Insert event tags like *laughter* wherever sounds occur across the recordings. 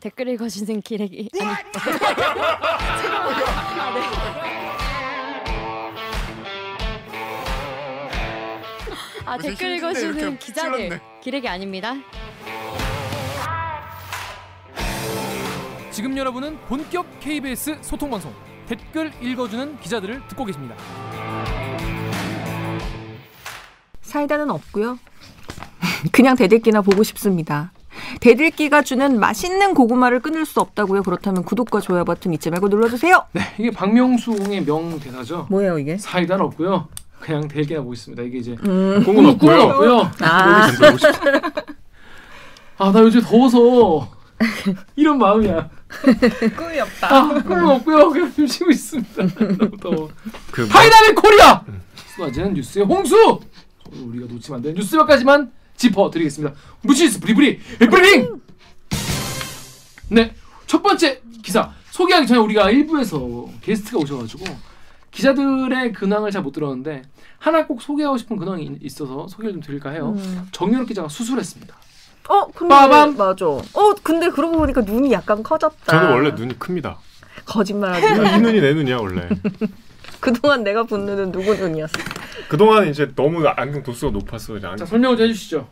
댓글 읽어주는 기레기 아니 아, 네. 아 댓글 읽어주는 기자들. 기레기 아닙니다. 지금 여러분은 본격 KBS 소통 방송 댓글 읽어주는 기자들을 듣고 계십니다. 사이다는 없고요. *laughs* 그냥 대들기나 보고 싶습니다. 대들기가 주는 맛있는 고구마를 끊을 수 없다고요. 그렇다면 구독과 좋아요 버튼 잊지 말고 눌러주세요. 네, 이게 박명수홍의 명대사죠. 뭐예요 이게? 사이다는 없고요. 그냥 대들기나 보고 있습니다. 이게 이제 음. 꿈은 없고요. 없고요. 아, 아, 나 요즘 더워서 이런 마음이야. 꿈이 없다. 아, 꿈은 없고요. 그냥 좀 쉬고 있습니다. 너무 더워. 그 파이나믹 코리아 쏟아지는 뉴스의 홍수 우리가 놓치면 안 되는 뉴스 몇 가지만 짚어드리겠습니다 뉴스 브리브리 브리핑 네첫 번째 기사 소개하기 전에 우리가 일부에서 게스트가 오셔가지고 기자들의 근황을 잘 못 들었는데 하나 꼭 소개하고 싶은 근황이 있- 있어서 소개를 좀 드릴까 해요 음. 정연욱 기자가 수술했습니다 어, 근데 빠밤. 맞아. 어, 근데 그러고 보니까 눈이 약간 커졌다. 저는 원래 눈이 큽니다. 거짓말하지. 이 눈이 내 눈이야 원래. *laughs* 그동안 내가 본 눈은 누구 눈이었어? 그동안 이제 너무 안경 도수가 높았어. 이제 자 안경. 설명을 좀 해주시죠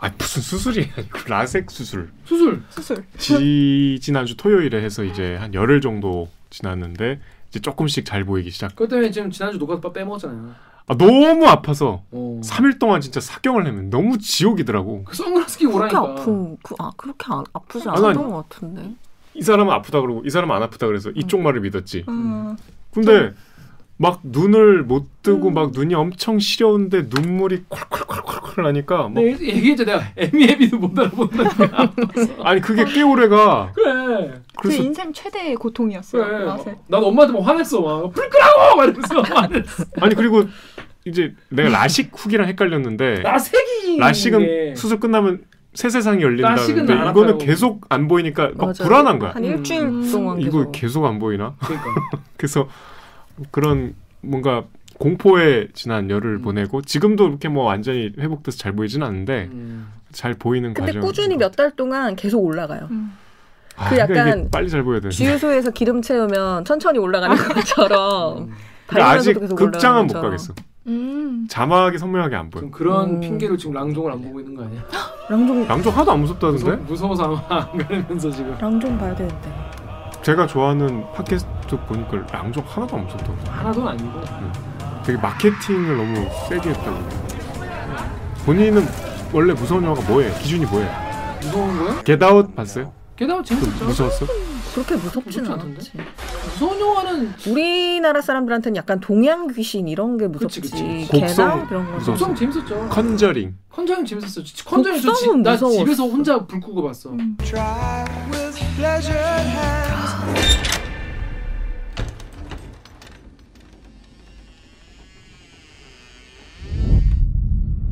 아 무슨 수술이 아니고 *laughs* 라섹 수술. 수술 수술. 지 지난주 토요일에 해서 이제 한 열흘 정도 지났는데 이제 조금씩 잘 보이기 시작. 그것 때문에 지금 지난주 녹화 빼먹었잖아요 아 너무 아파서 어. 3일 동안 진짜 사경을 하면 너무 지옥이더라고. 그 선글라스 끼고 그렇게 오라니까 아픈 그, 아 그렇게 안, 아프지 아니, 않았던 것 같은데. 이 사람은 아프다 그러고 이 사람은 안 아프다 그래서 이쪽 말을 믿었지. 음. 근데 막 눈을 못 뜨고 음. 막 눈이 엄청 시려운데 눈물이 콸콸콸콸콸 나니까 막 네, 얘기했죠 내가 에미에비도 못 알아본다니까 아니 그게 꽤 오래가 그래 그 인생 최대의 고통이었어요. 그래 그. 나도 엄마한테 막 화냈어 막 불 끄라고 막 이러면서 화냈어 아니 그리고 이제 내가 라식 훅이랑 헷갈렸는데 라섹이 라식은 수술 끝나면 새 세상이 라식은 열린다는데 안 이거는. 계속 안 보이니까 막 맞아요. 불안한 거야. 한 음. 일주일 음. 동안 이거 계속. 계속 안 보이나? 그러니까 *laughs* 그래서 그런 뭔가 공포에 지난 열을 음. 보내고 지금도 이렇게 뭐 완전히 회복돼서 잘 보이진 않는데 음. 잘 보이는 근데 과정. 꾸준히 몇 달 동안 계속 올라가요. 음. 아, 그 그러니까 약간 빨리 잘 보여야 돼. 주유소에서 기름 채우면 천천히 올라가는 것처럼 음. 근데 아직 극장은 못 가겠어. 음. 자막이 선명하게 안 보여. 좀 그런 음. 핑계로 지금 랑종을 안 보고 있는 거 아니야? 랑종 양쪽 하나도 안 무섭다던데? 무서워서 안 가려면서 지금 랑종 봐야 되는데. 제가 좋아하는 팟캐스트 보니까 양쪽 하나도 안 무섭다고. 하나도 아니고 되게 마케팅을 너무 세게 했다고. 본인은 원래 무서운 영화가 뭐예요? 기준이 뭐예요? 무서운 거야? 겟아웃 봤어요? 그 재밌었죠 무서웠어? 그렇게 무섭진 무섭지? 않지. 무서운 영화는 우리나라 사람들한테는 약간 동양 귀신 이런 게 무섭지. 그치, 그치. 곡성 개나 이런 거. 곡성 재밌었죠 Conjuring. Conjuring 재밌었어 컨저링 저 지, 곡성은 나 무서웠어. 집에서 혼자 불 끄고 봤어 음.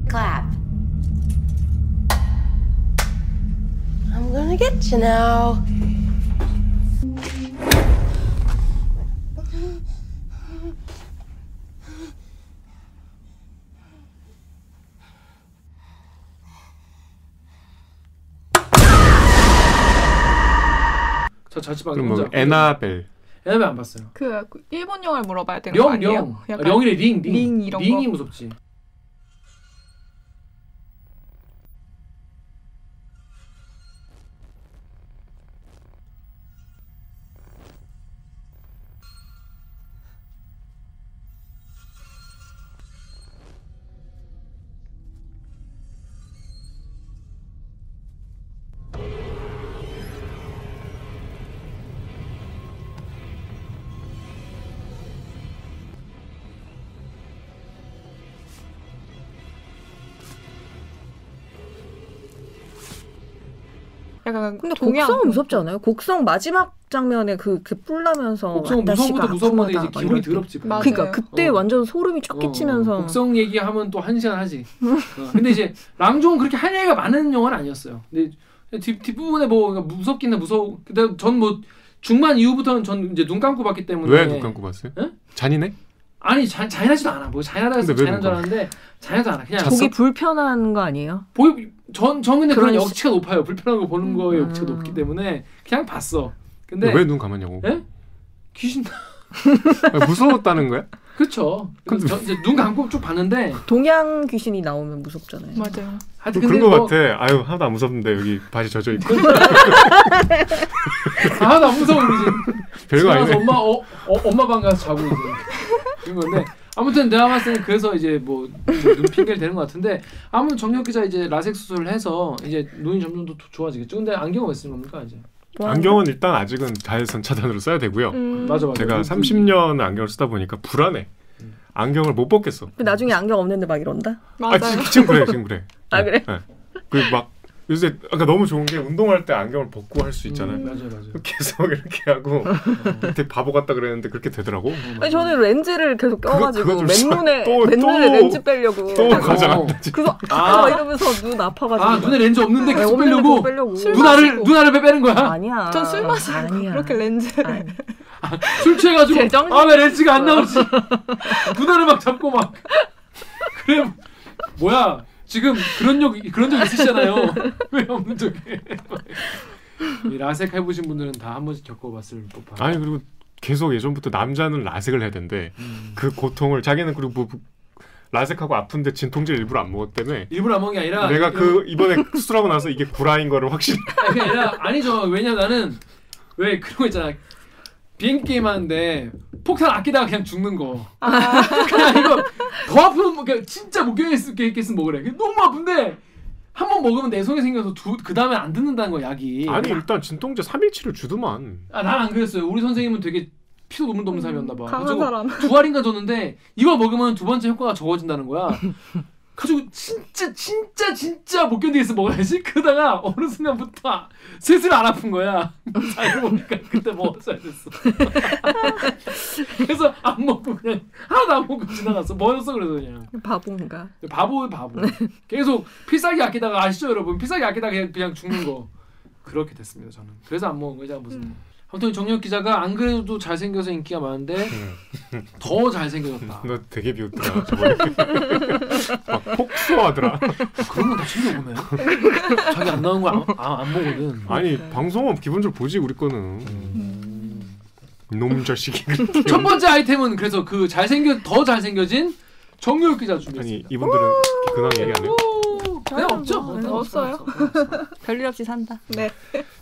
Clap. I'm gonna get you now. 저 자취방에 그럼 뭐 혼자 Annabelle. Annabelle 안 봤어요 그 일본 영화를 물어봐야 되는 거 령, 아니에요? 령. 아, 약간 령이래 링, 링. 링 이런 링이 거. 무섭지. 약간 근데 동양 곡성은 무섭지 않아요? 곡성 마지막 장면에 그, 그 뿔나면서 곡성 무서운 것도 무서운 건데 이제 기분이 더럽지. 그러니까 그때 어. 완전 소름이 쫙 끼치면서 어, 곡성 얘기하면 또 한 시간 하지. *laughs* 어, 근데 이제 랑종은 그렇게 할 얘기가 많은 영화는 아니었어요. 근데 뒷, 뒷부분에 뭐 무섭기는 무서워. 근데 전 뭐 중반 이후부터는 전 이제 눈 감고 봤기 때문에 왜 눈 감고 봤어요? 응? 잔인해? 아니 잔, 잔인하지도 않아. 뭐 잔인하다 해서 잔인한 줄눈 알았는데 잔인하지 않아. 그냥? 보기 불편한 거 아니에요? 보이 전, 전 근데 그런 그런 시- 역치가 높아요. 불편한 거 보는 거에 음. 역치가 높기 때문에 그냥 봤어. 근데 왜 눈 감았냐고. 예? 귀신 아, 무서웠다는 거야? *laughs* 그렇죠. 저 이제 눈 감고 쭉 봤는데 동양 귀신이 나오면 무섭잖아요. 맞아요. 하여튼 그런 근데 거뭐 같아. 아유 하나도 안 무섭는데 여기 바지 젖어 있고. 아, 나 무서워 그러지. 별거 아니네. 엄마 어, 어, 엄마 방 가서 자고 이제 그런 건데 아무튼 내가 봤을 때는 그래서 이제 뭐, 뭐눈 핑계를 대는 것 같은데 아무튼 정혁 기자 이제 라섹 수술을 해서 이제 눈이 점점 더 좋아지겠죠. 근데 안경은 왜 쓰는 겁니까 이제? 뭐 안경은 일단 아직은 자외선 차단으로 써야 되고요. 음. 맞아 맞아. 제가 그- 30년 안경을 쓰다 보니까 불안해. 안경을 못 벗겠어. 그 나중에 안경 없는데 막 이런다. 맞아요. 아, 지금, 지금 그래, 지금 그래. 아, 그래? 네. 그막 요새 아까 너무 좋은 게 운동할 때 안경을 벗고 할 수 있잖아요. 음, 맞아 맞아. 계속 이렇게 하고 되게 바보 같다 그랬는데 그렇게 되더라고. 아니 저는 렌즈를 계속 껴가지고 맨눈에 또- 맨눈에 또- 렌즈 빼려고. 또 어. 가져간다. 그래서 아. 아 이러면서 눈 아파가지고. 아 눈에 렌즈 없는데 네, 계속 빼려고 빼려고. 술 누나를. 누나를 빼 빼는 거야. 아니야. 전 술 마시고 아니야. 그렇게 렌즈. 아니. 술 취해가지고 아 왜 렌즈가 안 나오지? *laughs* 누나를 막 잡고 막 그래 뭐야 지금 그런 적 그런 적 있으시잖아요. *laughs* 왜 없는 적이? *laughs* 이 라섹 해보신 분들은 다 한 번씩 겪어봤을 법한. 아니 그리고 계속 예전부터 남자는 라섹을 해야 된대. 음. 그 고통을 자기는 그리고 뭐 라섹하고 아픈데 진통제를 일부러 안 먹었다며. 일부러 안 먹은 게 아니라 내가 이런- 그 이번에 수술하고 나서 이게 구라인 거를 확실히 *laughs* 아니, 아니라 아니죠. 왜냐 나는 왜 그런 거 있잖아. 비행기 게임 하는데 폭탄 아끼다가 그냥 죽는 거. *laughs* 그냥 이거 더 아프면 뭐 그냥 진짜 못 견디겠으면 먹으래. 그게 너무 아픈데 한 번 먹으면 내성이 생겨서 그 다음에 안 듣는다는 거 약이. 아니 일단 진통제 3일치를 주더만. 아, 난 안 그랬어요. 우리 선생님은 되게 피도 너무 없는 사람이었나 봐. 강한 사람. 두 알인가 줬는데 이걸 먹으면 두 번째 효과가 적어진다는 거야. *laughs* 가지고 진짜 진짜 진짜 못 견디겠어 먹어야지. 그러다가 어느 순간부터 슬슬 안 아픈 거야. *laughs* 알고 보니까 그때 먹었어야 됐어. *laughs* 그래서 안 먹고 그냥 하나도 안 먹고 지나갔어. 뭐였어 그래서 그냥 바본가. 바보의 바보. 계속 필살기 아끼다가 아시죠 여러분? 필살기 아끼다가 그냥, 그냥 죽는 거 그렇게 됐습니다 저는. 그래서 안 먹은 거지 무슨. 아무튼 정혁 기자가 안 그래도 잘생겨서 인기가 많은데 더 잘생겨졌다. *laughs* 너 되게 비웃더라. 저번에. *laughs* 막 폭소하더라. 그런 건다 챙겨보네. 자기 안 나온 거안 안, 안 보거든. 아니 방송은 기본적으로 보지 우리 거는. 이놈 자식이. 첫 번째 아이템은 그래서 그 잘생겨 더 잘생겨진 정유혁 기자 아니 준비했습니다. 이분들은 근황 얘기 안 해요? 네, 없죠. 뭐, 없어요. 없어요. 없어, 없어. 별일 없이 산다. 네.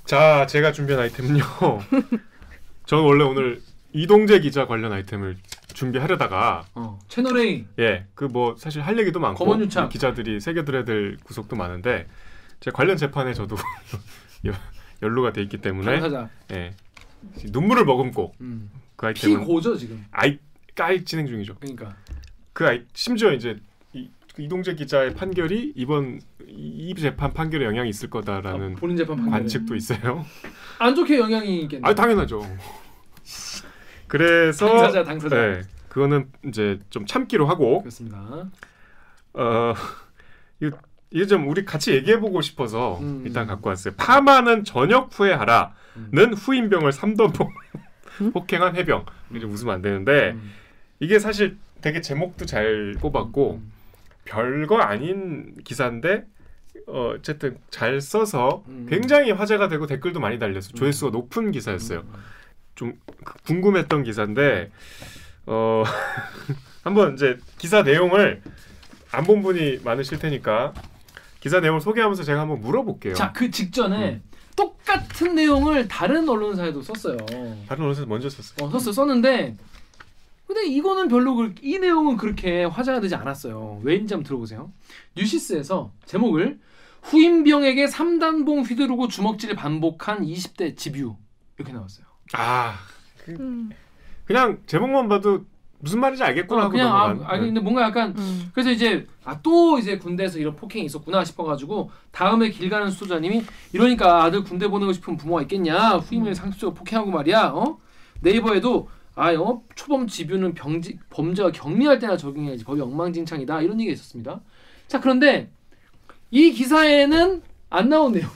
자, 제가 준비한 아이템은요. *laughs* 저는 원래 오늘 이동재 기자 관련 아이템을 준비하려다가 어, 채널 A 예, 그 뭐 사실 할 얘기도 많고 검은 유착. 기자들이 새겨들어야 될 구석도 많은데 제 관련 재판에 저도 *laughs* 여- 연루가 돼 있기 때문에 당사자. 예, 눈물을 머금고 음. 그 아이템은 피고죠 지금. 아이 까이 진행 중이죠. 그러니까. 그 아이 심지어 이제 이, 그 이동재 기자의 판결이 이번 이이 재판 판결에 영향이 있을 거다라는 아, 본인 재판 판결. 관측도 있어요. 안 좋게 영향이 있겠네. 아 당연하죠. 그래서 당사자 당사자. 네, 그거는 이제 좀 참기로 하고 그렇습니다. 어 이거 좀 우리 같이 얘기해 보고 싶어서 음. 일단 갖고 왔어요. 파마는 저녁 후에 하라는 음. 후임병을 삼던 폭, 폭행한 해병. 이제 웃으면 안 되는데 음. 이게 사실 되게 제목도 잘 뽑았고 음. 별거 아닌 기사인데 어, 어쨌든 잘 써서 음. 굉장히 화제가 되고 댓글도 많이 달려서 조회수가 높은 기사였어요. 음. 좀 궁금했던 기사인데 어 *laughs* 한번 이제 기사 내용을 안 본 분이 많으실 테니까 기사 내용을 소개하면서 제가 한번 물어볼게요. 자, 그 직전에 음. 똑같은 내용을 다른 언론사에도 썼어요. 다른 언론에서 먼저 썼어요. 어, 썼어 썼는데 근데 이거는 별로 그, 이 내용은 그렇게 화제가 되지 않았어요. 왜인지 한번 들어보세요. 뉴시스에서 제목을 후임병에게 삼단봉 휘두르고 주먹질 반복한 20대 집유 이렇게 나왔어요. 아 음. 그냥 제목만 봐도 무슨 말인지 알겠구나 어, 하고 그냥 아. 아 근데 뭔가 약간 음. 그래서 이제 아 또 이제 군대에서 이런 폭행이 있었구나 싶어가지고 다음에 길 가는 수도자님이 이러니까 아들 군대 보내고 싶은 부모가 있겠냐 후임을 상습적으로 폭행하고 말이야 어 네이버에도 아 영업 초범 집유는 병지, 범죄가 경미할 때나 적용해야지. 법이 엉망진창이다. 이런 얘기가 있었습니다. 자 그런데 이 기사에는 안 나온 내용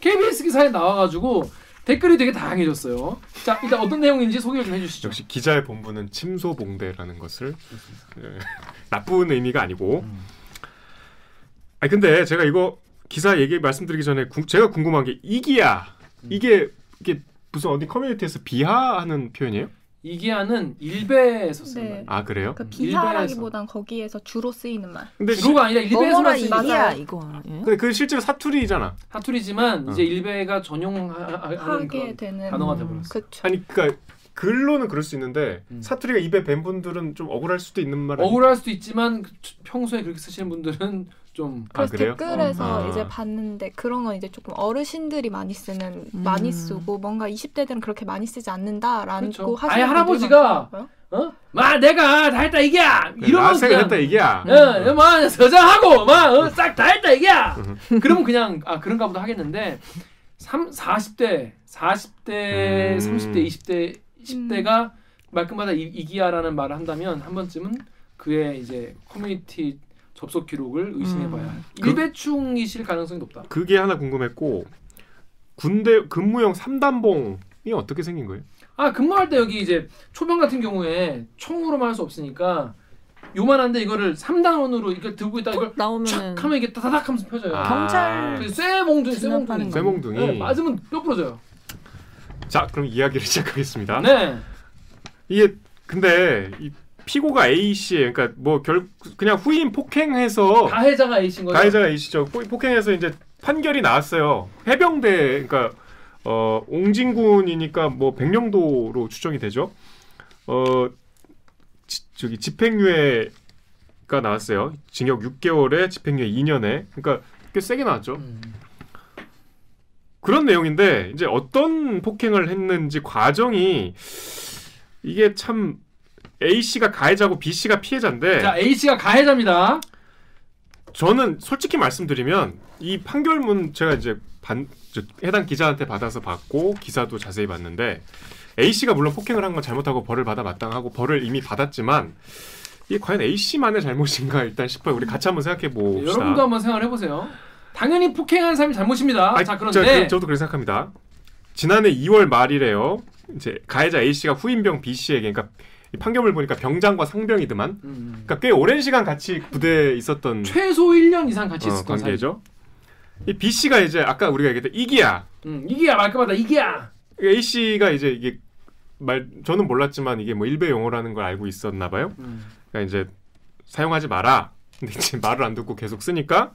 KBS 기사에 나와가지고 댓글이 되게 다양해졌어요. 자 일단 어떤 내용인지 소개를 좀 해주시죠. 역시 기자의 본분은 침소봉대라는 것을 예, *laughs* 나쁜 의미가 아니고. 음. 아 근데 제가 이거 기사 얘기 말씀드리기 전에 구- 제가 궁금한 게 이기야. 음. 이게 이게 무슨 어디 커뮤니티에서 비하하는 표현이에요? 이기야는 일베에서 쓴 네. 말. 아 그래요? 그 일베에서. 비하라기보단 거기에서 주로 쓰이는 말. 근데 시- 주로가 아니라 일베에서만 쓰는. 이기야 이거. 예? 근데 그 실제로 사투리잖아. 사투리지만 어. 이제 일베가 전용하는 그런 되는 단어가 음. 돼버렸어. 그쵸. 아니 그러니까 글로는 그럴 수 있는데 음. 사투리가 입에 밴 분들은 좀 억울할 수도 있는 말? 억울할 수도 있지만 그 평소에 그렇게 쓰시는 분들은 좀 아, 그래서 그래요? 댓글에서 아. 이제 봤는데 그런 건 이제 조금 어르신들이 많이 쓰는 음. 많이 쓰고 뭔가 20대들은 그렇게 많이 쓰지 않는다라는 그렇죠. 거 하시는 아예 분들이 할아버지가. 어? 마 내가 다 했다 이게야 이러면 라섹을 그냥 했다 이게야. 어, 뭐 서장하고 막싹다 했다 이게야 음. 그러면 그냥 아 그런가 보다 하겠는데 3 40대 40대 음. 30대 20대 10대가 말끝마다 이, 이기야라는 말을 한다면 한 번쯤은 그의 이제 커뮤니티 접속 기록을 의심해봐야 음. 할 일배충이실 가능성이 높다. 그게 하나 궁금했고 군대 근무용 삼단봉이 어떻게 생긴 거예요? 아 근무할 때 여기 이제 초병 같은 경우에 총으로만 할 수 없으니까 요만한데 이거를 3단원으로 이렇게 들고 있다 이걸 촥 하면 이게 따다닥 하면서 펴져요. 아. 경찰 그래서 쇠몽둥이 쇠몽둥이 거. 쇠몽둥이. 네, 맞으면 뼈 부러져요. 자 그럼 이야기를 *laughs* 시작하겠습니다. 네. 이게 근데 이 피고가 A 씨 그러니까 뭐 결 그냥 후임 폭행해서 가해자가 A신 거죠. 가해자가 A 씨죠. 포- 폭행해서 이제 판결이 나왔어요. 해병대 그러니까 어 옹진군이니까 뭐 백령도로 추정이 되죠. 어 지- 저기 집행유예가 나왔어요. 징역 6개월에 집행유예 2년에 그러니까 꽤 세게 나왔죠. 음. 그런 내용인데 이제 어떤 폭행을 했는지 과정이 이게 참 A 씨가 가해자고 B 씨가 피해자인데 자 A 씨가 가해자입니다. 저는 솔직히 말씀드리면 이 판결문 제가 이제 반, 저 해당 기자한테 받아서 봤고 기사도 자세히 봤는데 A 씨가 물론 폭행을 한 건 잘못하고 벌을 받아 마땅하고 벌을 이미 받았지만 이게 과연 A 씨만의 잘못인가 일단 싶어요. 우리 같이 한번 생각해 봅시다. 여러분도 한번 생각해 보세요. 당연히 폭행한 사람이 잘못입니다. 아니, 자 저, 그런데 그, 저도 그렇게 생각합니다. 지난해 2월 말이래요. 이제 가해자 A 씨가 후임병 B 씨에게 그러니까 이 판결을 보니까 병장과 상병이더만. 음. 그러니까 꽤 오랜 시간 같이 부대에 있었던 최소 1년 이상 같이 어, 있었던. 관계죠. 이 B 씨가 이제 아까 우리가 얘기했던 이기야. 음, 이게야 말까마다 이게야. A 씨가 이제 이게 말 저는 몰랐지만 이게 뭐 일베 용어라는 걸 알고 있었나 봐요. 음. 그러니까 이제 사용하지 마라. 근데 이제 말을 안 듣고 계속 쓰니까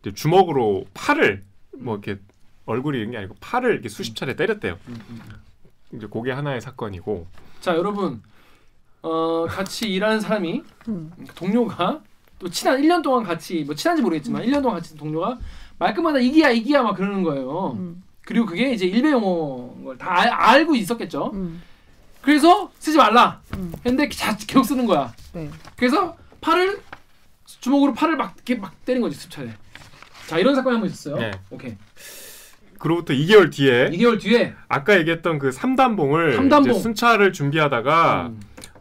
이제 주먹으로 팔을 뭐 이렇게 얼굴이 이런 게 아니고 팔을 이렇게 수십 차례 때렸대요. 음, 음. 이제 그게 하나의 사건이고 자 여러분 어, 같이 일하는 사람이 음. 동료가 또 친한 1년 동안 같이 뭐 친한지 모르겠지만 1년 동안 같이 동료가 말끝마다 이기야 이기야 막 그러는 거예요. 음. 그리고 그게 이제 일베 용어인 걸 다 알고 있었겠죠. 음. 그래서 쓰지 말라 음. 했는데 자 계속 쓰는 거야. 네. 그래서 팔을 주먹으로 팔을 막 이렇게 막 때린 거지 수차례. 자 이런 사건이 한 번 있었어요. 네. 오케이. 그로부터 2개월 뒤에 2개월 뒤에 아까 얘기했던 그 삼단봉을 삼단봉. 이제 순찰을 준비하다가 음,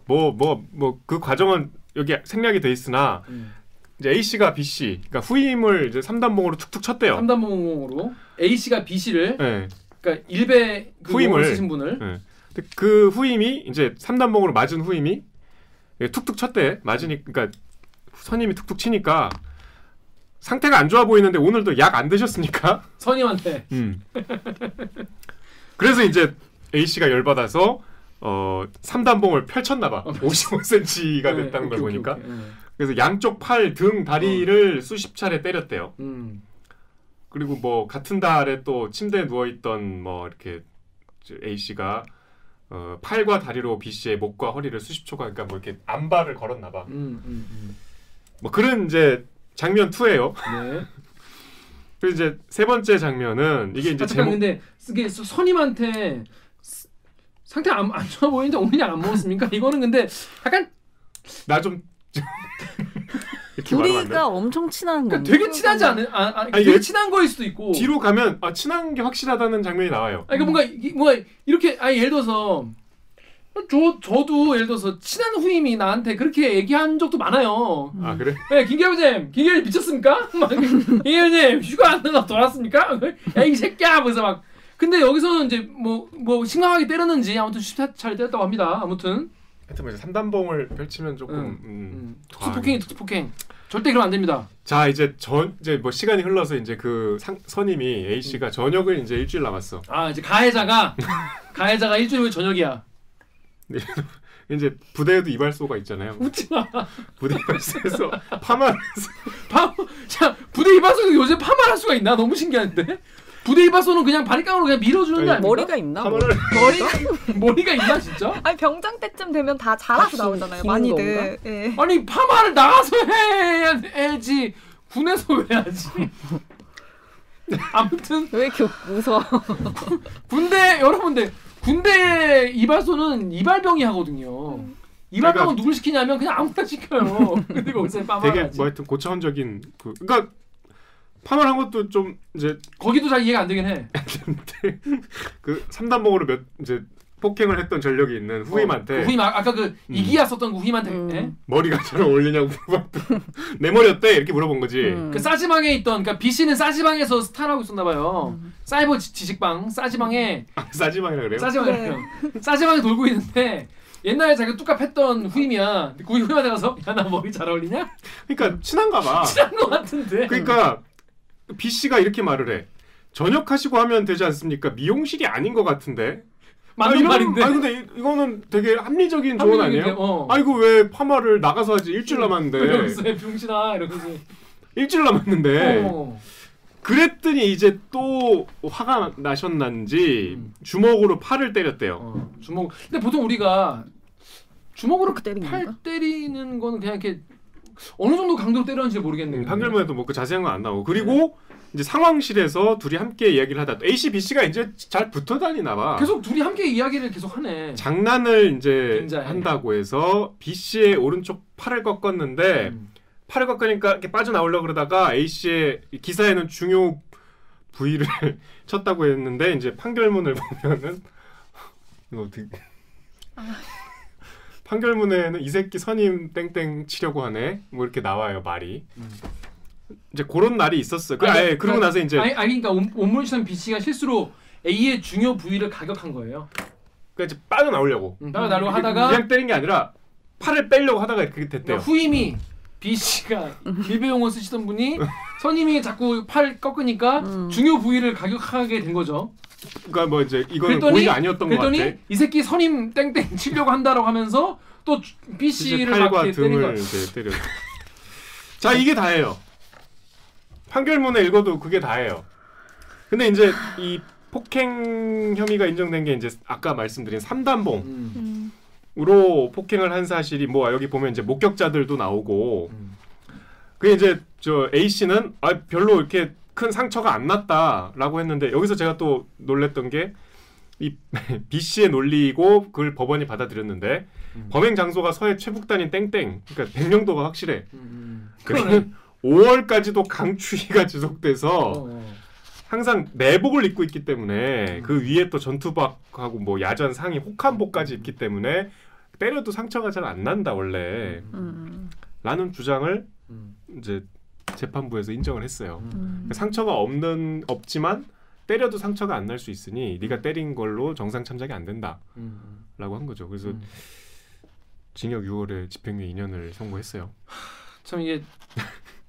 뭐 뭐 뭐 그 과정은 여기 생략이 돼 있으나 음. 이제 A 씨가 B 씨 그러니까 후임을 이제 삼단봉으로 툭툭 쳤대요. 삼단봉으로 A 씨가 B 씨를 네. 그러니까 일베 그 후임을. 쓰신 분을 네. 근데 그 후임이 이제 삼단봉으로 맞은 후임이 예, 툭툭 쳤대. 맞으니 그러니까 선임이 툭툭 치니까 상태가 안 좋아 보이는데 오늘도 약 안 드셨습니까? 선임한테 음. 그래서 이제 A 씨가 열 받아서 어 삼단봉을 펼쳤나 봐. 어, 55cm가 네, 됐다는 걸 오케이, 보니까. 오케이. 네. 그래서 양쪽 팔, 등, 다리를 수십 차례 때렸대요. 음. 그리고 뭐 같은 달에 또 침대에 누워 있던 뭐 이렇게 A 씨가 어, 팔과 다리로 B 씨의 목과 허리를 수십 초간 그러니까 뭐 이렇게 안발을 걸었나 봐. 음, 음, 음. 뭐 그런 이제 장면 2예요. 네. 그리고 이제 세 번째 장면은 이게 이제 제목 근데 이게 서- 선임한테 스- 상태 안, 안 좋아 보이는데 오늘 약안 먹었습니까? 이거는 근데 약간 나좀 *laughs* 이렇게 말하면 안 돼. 둘이가 엄청 친한 그러니까 건데. 되게 친하지 않은 아, 아 아니, 되게 친한 거일 수도 있고 뒤로 가면 아 친한 게 확실하다는 장면이 나와요. 아, 그러니까 뭔가 이- 뭔가 이렇게 아니 예를 들어서 저 저도 예를 들어서 친한 후임이 나한테 그렇게 얘기한 적도 많아요. 아 그래? 네, 김기현님, 김기현 미쳤습니까? *laughs* 막 김기현님 휴가 안 나가 돌아왔습니까? *laughs* 야이 새끼야, 하면서 막. 근데 여기서는 이제 뭐 뭐 심각하게 때렸는지 아무튼 차례 때렸다고 합니다. 아무튼 하여튼 뭐 이제 삼단봉을 펼치면 조금 응. 음, 음. 특수폭행이 특수폭행. 절대 그러면 안 됩니다. 자 이제 전 이제 뭐 시간이 흘러서 이제 그 상, 선임이 A 씨가 음. 전역을 이제 일주일 남았어. 아 이제 가해자가 *laughs* 가해자가 일주일 후에 저녁이야. *laughs* 이제 부대에도 이발소가 있잖아요. 웃지 마. 부대 이발소에서 파마를 해서 파, 자 부대 이발소도 요새 파마할 수가 있나? 너무 신기한데. 부대 이발소는 그냥 바리깡으로 그냥 밀어주는 게 아니, 아니야? 머리가 있나? 뭐. 파마를 머리가 있나 진짜? 아니 병장 때쯤 되면 다 자라서 나오잖아요. 많이들. 예. 아니 파마를 나가서 해야지 군에서 왜 하지? *laughs* 아무튼 왜 이렇게 웃어? 군대 여러분들 군대 이발소는 이발병이 하거든요. 이발병은 누굴 시키냐면 그냥 아무나 시켜요. *laughs* 근데 거기서 파마를 되게. 뭐 하여튼 고차원적인 그 그러니까 파마를 한 것도 좀 이제 거기도 잘 이해가 안 되긴 해. *laughs* 그 삼단봉으로 몇 이제 폭행을 했던 전력이 있는 후임한테 그 후임 아, 아까 그 이기야 썼던 그 후임한테 음. 예? 머리가 잘 어울리냐고 물어봤더니 *laughs* 내 머리였대 이렇게 물어본 거지. 음. 그 싸지방에 있던 그러니까 B 씨는 싸지방에서 스타라고 있었나 봐요. 사이버 지- 지식방 싸지방에 아, 싸지방이라 그래요? 싸지방이에요. 싸지방에 돌고 있는데 옛날에 자기가 뚝갑 했던 후임이야. 근데 그 후임한테 가서 야 나 머리 잘 어울리냐? 그러니까 친한가 봐. 친한 것 같은데. 그러니까 B 씨가 이렇게 말을 해. 전역하시고 하면 되지 않습니까? 미용실이 아닌 것 같은데. 맞는 아, 이런- 말인데. 아니 근데 이- 이거는 되게 합리적인 조언 아니에요? 어. 아이고 왜 파마를 나가서 하지 일주일 남았는데 *laughs* 이러면서 병신아 이러면서. 일주일 남았는데 어. 그랬더니 이제 또 화가 나셨는지 음. 주먹으로 팔을 때렸대요. 어, 주먹. 근데 보통 우리가 주먹으로 팔 건가? 때리는 거는 그냥 이렇게 어느 정도 강도로 때렸는지 모르겠네요. 음, 판결문에도 뭐그 자세한 건 안 나오고 그리고 이제 상황실에서 둘이 함께 이야기를 하다 A 씨 B 씨가 이제 잘 붙어 다니나 봐. 계속 둘이 함께 이야기를 계속 하네. 장난을 이제 굉장히. 한다고 해서 B 씨의 오른쪽 팔을 꺾었는데 음. 팔을 꺾으니까 이렇게 빠져나오려고 그러다가 A 씨의 기사에는 중요 부위를 *laughs* 쳤다고 했는데 이제 판결문을 *laughs* 보면은 이거 어떻게 판결문에는 이 새끼 선임 땡땡 치려고 하네 뭐 이렇게 나와요 말이 음. 이제 그런 날이 있었어요. 그 아니, 그러고 그러니까- 나서 이제 아니, 아니 그러니까 온- 온몰치던 B 씨가 실수로 A의 중요 부위를 가격한 거예요. 그 이제 빠져나오려고 음, 나로 하다가 그냥 때린 게 아니라 팔을 빼려고 하다가 그게 됐대요. 그러니까 후임이 B 씨가 일배용어 쓰시던 분이 선임이 자꾸 팔 꺾으니까 음. 중요 부위를 가격하게 된 거죠. 그러니까 뭐 이제 이거는 고의가 아니었던 것 그랬더니. 이 새끼 선임 땡땡 치려고 한다라고 하면서 또 B 씨를 막 팔과. 등을 때려. 자 이게 다예요. 판결문에 읽어도 그게 다예요. 근데 이제 이 폭행 혐의가 인정된 게 이제 아까 말씀드린 삼단봉 으로 음. 음. 폭행을 한 사실이 뭐 여기 보면 이제 목격자들도 나오고 음. 그 이제 저 A 씨는 아 별로 이렇게 큰 상처가 안 났다라고 했는데 여기서 제가 또 놀랬던 게 이 *laughs* B 씨의 논리고 그걸 법원이 받아들였는데 음. 범행 장소가 서해 최북단인 땡땡 그러니까 백령도가 확실해. 음. 그러네. 5월까지도 *laughs* 강추위가 지속돼서 어. 항상 내복을 입고 있기 때문에 음. 그 위에 또 전투박하고 뭐 야전 상의 혹한복까지 입기 때문에 때려도 상처가 잘 안 난다 원래 음. 라는 주장을 음. 이제 재판부에서 인정을 했어요. 음. 상처가 없는 없지만 때려도 상처가 안 날 수 있으니 네가 때린 걸로 정상 참작이 안 된다라고 음. 한 거죠. 그래서 음. 징역 6월에 집행유예 2년을 선고했어요. 참 이게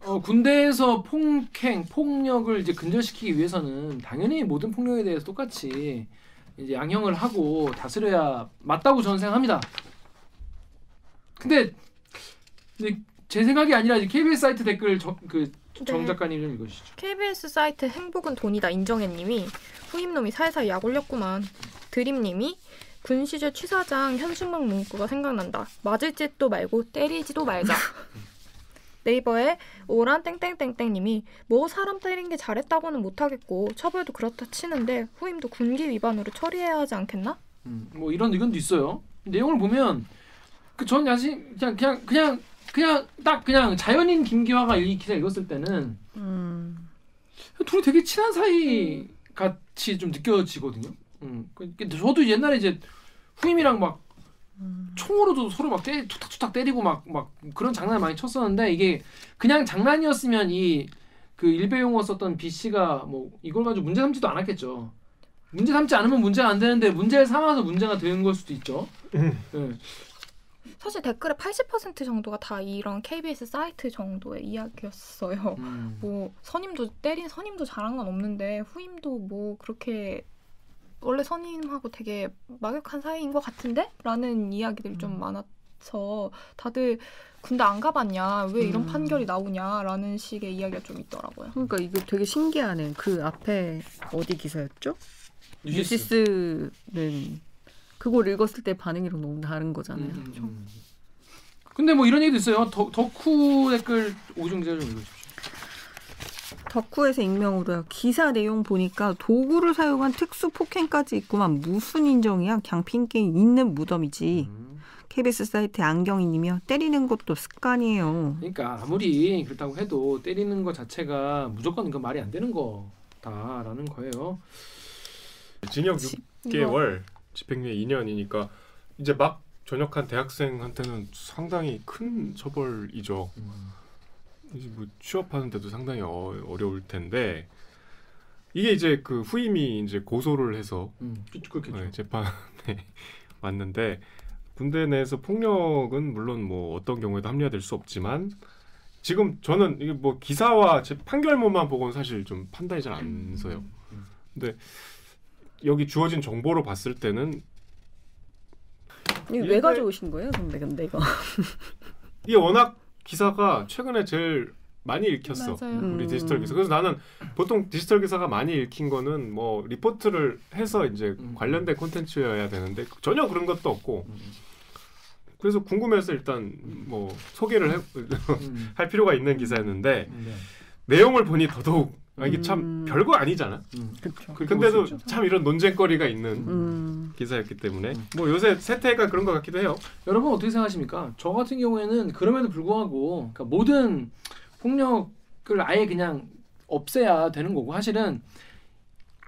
어, 군대에서 폭행, 폭력을 이제 근절시키기 위해서는 당연히 모든 폭력에 대해서 똑같이 이제 양형을 하고 다스려야 맞다고 저는 생각합니다. 근데, 제 생각이 아니라 KBS 사이트 댓글 정, 그정 네. 작가님 좀 읽으시죠. KBS 사이트 행복은 돈이다 인정해님이 후임놈이 살살 약 올렸구만. 드림님이 군 시절 취사장 현수막 문구가 생각난다. 맞을 짓도 말고 때리지도 말자. *laughs* 네이버에 오란 땡땡땡땡님이 뭐 사람 때린 게 잘했다고는 못하겠고 처벌도 그렇다 치는데 후임도 군기 위반으로 처리해야 하지 않겠나? 음, 뭐 이런 의견도 있어요. 내용을 보면 그전 야시 그냥 그냥 그냥 그냥 딱 그냥 자연인 김기화가 이 기사 읽었을 때는 음. 둘이 되게 친한 사이 같이 좀 느껴지거든요. 음. 그- 근데 저도 옛날에 이제 후임이랑 막 총으로도 서로 막 때, 툭탁툭탁 때리고 막 막 그런 장난을 많이 쳤었는데 이게 그냥 장난이었으면 이 그 일베 용어 썼던 B 씨가 뭐 이걸 가지고 문제 삼지도 않았겠죠. 문제 삼지 않으면 문제가 안 되는데 문제를 삼아서 문제가 되는 걸 수도 있죠. 예. 사실 댓글의 80% 정도가 다 이런 KBS 사이트 정도의 이야기였어요. 음. *laughs* 뭐 선임도 때린 선임도 잘한 건 없는데 후임도 뭐 그렇게 원래 선임하고 되게 막역한 사이인 것 같은데? 라는 이야기들이 좀 음. 많아서 다들 군대 안 가봤냐 왜 이런 음. 판결이 나오냐라는 식의 이야기가 좀 있더라고요. 그러니까 이게 되게 신기하네. 그 앞에 어디 기사였죠? 뉴시스. 뉴시스는 그걸 읽었을 때 반응이랑 너무 다른 거잖아요. 음, 음, 음. 근데 뭐 이런 얘기도 있어요. 덕, 덕후 댓글 옥유정 기자 좀 읽어주십시오. 덕후에서 익명으로요. 기사 내용 보니까 도구를 사용한 특수 폭행까지 있구만. 무슨 인정이야? 그냥 핑계 있는 무덤이지. 음. KBS 사이트 안경이님이요. 때리는 것도 습관이에요. 그러니까 아무리 그렇다고 해도 때리는 것 자체가 무조건 그 말이 안 되는 거다라는 거예요. 징역 지- 6개월, 집행유예 2년이니까 이제 막 전역한 대학생한테는 상당히 큰 처벌이죠. 이제 뭐 취업하는데도 상당히 어, 어려울 텐데 이게 이제 그 후임이 이제 고소를 해서 음. 네, 재판에 *laughs* 왔는데 군대 내에서 폭력은 물론 뭐 어떤 경우에도 합리화될 수 없지만 지금 저는 이게 뭐 기사와 제 판결문만 보고는 사실 좀 판단이 잘 안 서요. 음. 근데 여기 주어진 정보로 봤을 때는 이거 일대- 왜 가져오신 거예요, 선배? 근데 이거. *laughs* 이게 워낙 기사가 최근에 제일 많이 읽혔어. 맞아요. 우리 음. 디지털 기사. 그래서 나는 보통 디지털 기사가 많이 읽힌 거는 뭐 리포트를 해서 이제 음. 관련된 콘텐츠여야 되는데 전혀 그런 것도 없고 음, 그래서 궁금해서 일단 뭐 소개를 해, *laughs* 음, 할 필요가 있는 기사였는데 음, 네. 내용을 보니 더더욱 아, 이게 참 음. 별거 아니잖아. 그렇게 근데도. 참 이런 논쟁거리가 있는 음. 기사였기 때문에 음. 뭐 요새 세태가 그런 것 같기도 해요. 여러분 어떻게 생각하십니까? 저 같은 경우에는 그럼에도 불구하고 그러니까 모든 폭력을 아예 그냥 없애야 되는 거고 사실은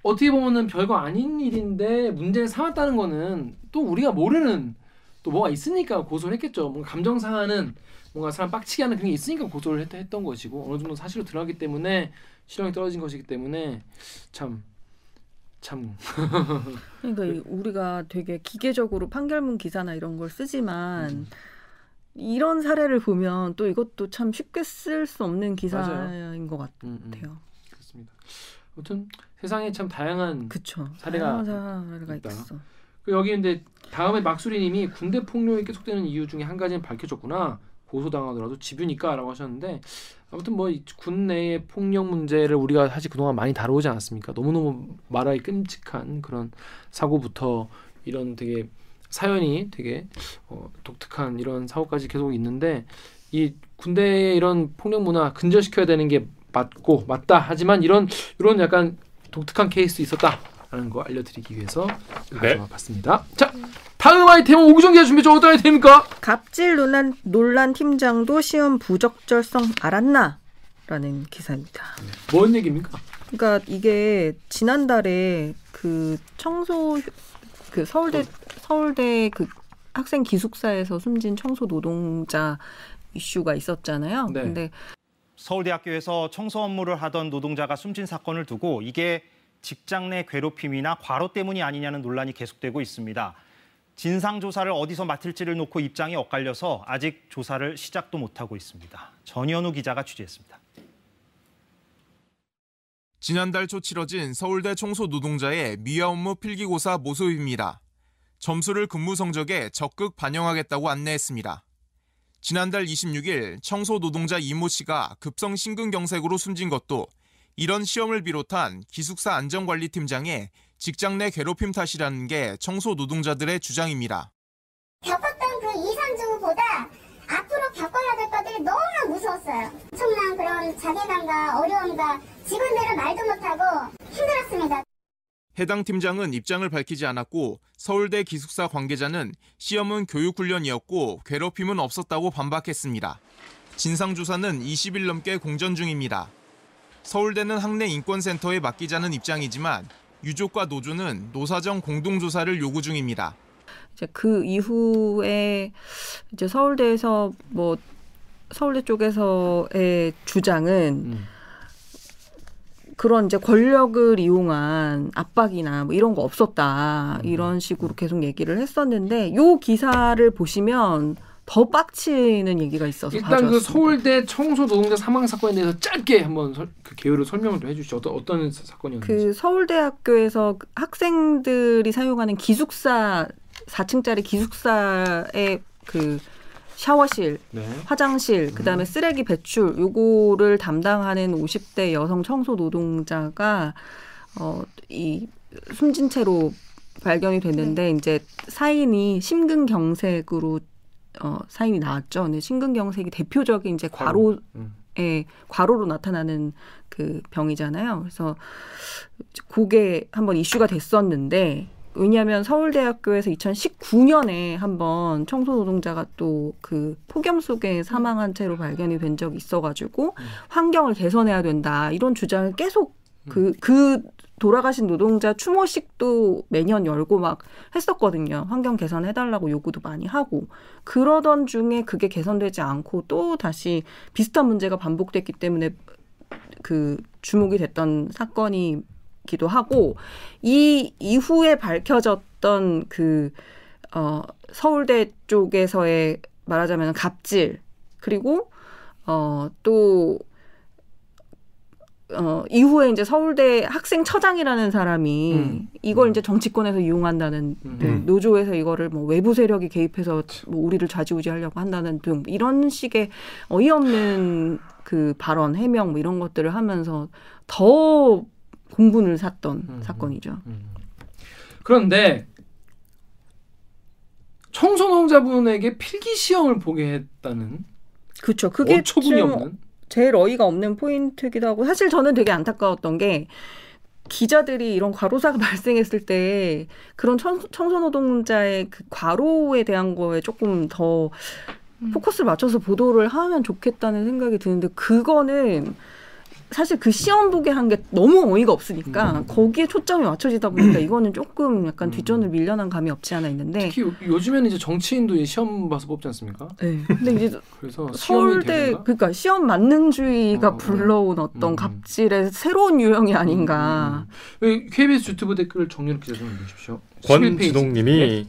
어떻게 보면은 별거 아닌 일인데 문제를 삼았다는 거는 또 우리가 모르는 또 뭐가 있으니까 고소를 했겠죠. 뭔가 감정 상하는 뭔가 사람 빡치게 하는 그런 게 있으니까 고소를 했, 했던 것이고 어느 정도 사실로 들어가기 때문에 실형이 떨어진 것이기 때문에 참 참 *laughs* 그러니까 이- 우리가 되게 기계적으로 판결문 기사나 이런 걸 쓰지만 음. 이런 사례를 보면 또 이것도 참 쉽게 쓸 수 없는 기사인 맞아요. 것 음, 음, 같아요. 그렇습니다. 아무튼 세상에 참 다양한 그쵸. 사례가 다양한 사례가 있다. 있어. 그 여기 근데 다음에 막수리님이 군대 폭력이 계속되는 이유 중에 한 가지는 밝혀졌구나. 고소당하더라도 집유니까라고 하셨는데 아무튼 뭐 군 내의 폭력 문제를 우리가 사실 그동안 많이 다루지 않았습니까? 너무너무 말하기 끔찍한 그런 사고부터 이런 되게 사연이 되게 어, 독특한 이런 사고까지 계속 있는데 이 군대의 이런 폭력 문화 근절시켜야 되는 게 맞고 맞다. 하지만 이런 이런 약간 독특한 케이스 있었다 라는 거 알려드리기 위해서 네. 가져와 봤습니다. 자 다음 아이템은 오구정 기자 준비했죠. 어떤 아이템입니까? 갑질 논란, 논란 팀장도 시험 부적절성 알았나? 라는 기사입니다. 뭔 얘기입니까? 그러니까 이게 지난달에 그 청소 그 서울대 서울대 그 학생 기숙사에서 숨진 청소 노동자 이슈가 있었잖아요. 네. 근데 서울대학교에서 청소 업무를 하던 노동자가 숨진 사건을 두고 이게 직장 내 괴롭힘이나 과로 때문이 아니냐는 논란이 계속되고 있습니다. 진상 조사를 어디서 맡을지를 놓고 입장이 엇갈려서 아직 조사를 시작도 못하고 있습니다. 전현우 기자가 취재했습니다. 지난달 초 치러진 서울대 청소 노동자의 미화 업무 필기고사 모습입니다. 점수를 근무 성적에 적극 반영하겠다고 안내했습니다. 지난달 26일 청소 노동자 이모 씨가 급성 심근경색으로 숨진 것도 이런 시험을 비롯한 기숙사 안전관리팀장의 직장 내 괴롭힘 탓이라는 게 청소 노동자들의 주장입니다. 겪었던 그 이상주보다 앞으로 겪어야 될 것들이 너무나 무서웠어요. 엄청난 그런 자괴감과 어려움과 직원들을 말도 못하고 힘들었습니다. 해당 팀장은 입장을 밝히지 않았고 서울대 기숙사 관계자는 시험은 교육훈련이었고 괴롭힘은 없었다고 반박했습니다. 진상조사는 20일 넘게 공전 중입니다. 서울대는 학내 인권센터에 맡기자는 입장이지만 유족과 노조는 노사정 공동조사를 요구 중입니다. 이제 그 이후에 이제 서울대에서 뭐 서울대 쪽에서의 주장은 음. 그런 이제 권력을 이용한 압박이나 뭐 이런 거 없었다 음. 이런 식으로 계속 얘기를 했었는데 요 기사를 보시면 더 빡치는 얘기가 있어서 일단 그 가져왔습니다. 서울대 청소 노동자 사망 사건에 대해서 짧게 한번 설, 그 개요를 설명을 좀 해주시죠. 어떤 어떤 사- 사건이었는지. 그 서울대학교에서 그 학생들이 사용하는 기숙사 4층짜리 기숙사의 그 샤워실, 네. 화장실, 그다음에 쓰레기 배출 요거를 담당하는 50대 여성 청소 노동자가 어이 숨진 채로 발견이 됐는데 이제 사인이 심근경색으로 어 사인이 나왔죠. 근데 심근경색이 대표적인 이제 과로 음. 에 과로로 나타나는 그 병이잖아요. 그래서 그게 한번 이슈가 됐었는데 왜냐하면 서울대학교에서 2019년에 한번 청소 노동자가 또 그 폭염 속에 사망한 채로 발견이 된 적이 있어가지고 환경을 개선해야 된다 이런 주장을 계속 그 그 돌아가신 노동자 추모식도 매년 열고 막 했었거든요. 환경 개선해달라고 요구도 많이 하고 그러던 중에 그게 개선되지 않고 또 다시 비슷한 문제가 반복됐기 때문에 그 주목이 됐던 사건이기도 하고 이 이후에 밝혀졌던 그 어, 서울대 쪽에서의 말하자면 갑질 그리고 어 또 어, 이후에 이제 서울대 학생처장이라는 사람이 음. 이걸 이제 정치권에서 이용한다는 음. 등 노조에서 이거를 뭐 외부 세력이 개입해서 뭐 우리를 좌지우지하려고 한다는 등 이런 식의 어이없는 그 발언 해명 뭐 이런 것들을 하면서 더 공분을 샀던 음. 사건이죠. 음. 그런데 청소 노동자분에게 필기 시험을 보게 했다는 그렇죠. 그게 어처구니 좀 없는 제일 어이가 없는 포인트기도 하고 사실 저는 되게 안타까웠던 게 기자들이 이런 과로사가 *laughs* 발생했을 때 그런 청소, 청소 노동자의 그 과로에 대한 거에 조금 더 음. 포커스를 맞춰서 보도를 하면 좋겠다는 생각이 드는데 그거는 사실 그 시험 보게 한 게 너무 어이가 없으니까 음. 거기에 초점이 맞춰지다 보니까 *clears throat* 이거는 조금 약간 음. 뒷전을 밀려난 감이 없지 않아 있는데 특히 요- 요즘에는 이제 정치인도 시험 봐서 뽑지 않습니까? 네. 근데 이제 *laughs* 그래서 서울대? 그러니까 시험 만능주의가 어, 어. 불러온 어떤 음. 갑질의 새로운 유형이 아닌가. 음, 음. KBS 유튜브 댓글 정연욱 기자 좀 보십시오. 11 페이지. 권진홍님이 네.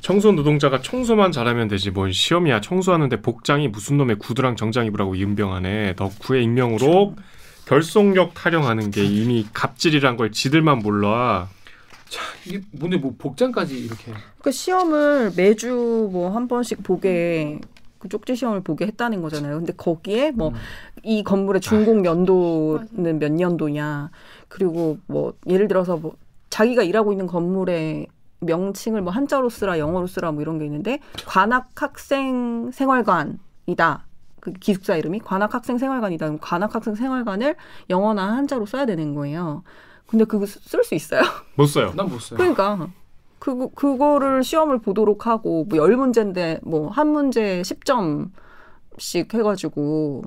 청소 노동자가 청소만 잘하면 되지 뭔 시험이야 청소하는데 복장이 무슨 놈의 구두랑 정장 입으라고 염병하네 덕후의 익명으로 결속력 타령하는 게 이미 갑질이란 걸 지들만 몰라 이게 뭔데 뭐 복장까지 이렇게 그 시험을 매주 뭐 한 번씩 보게 그 쪽지 시험을 보게 했다는 거잖아요. 근데 거기에 뭐 음. 이 건물의 준공 연도는 몇 년도냐. 그리고 뭐 예를 들어서 뭐 자기가 일하고 있는 건물의 명칭을 뭐 한자로 쓰라 영어로 쓰라 뭐 이런 게 있는데 관악 학생 생활관이다. 그 기숙사 이름이 관악학생생활관이다. 그럼 관악학생생활관을 영어나 한자로 써야 되는 거예요. 근데 그거 쓸 수 있어요? *laughs* 못 써요. 난 못 써요. 그러니까 그 그거를 시험을 보도록 하고 뭐 열 문제인데 뭐 한 문제 10점씩 해가지고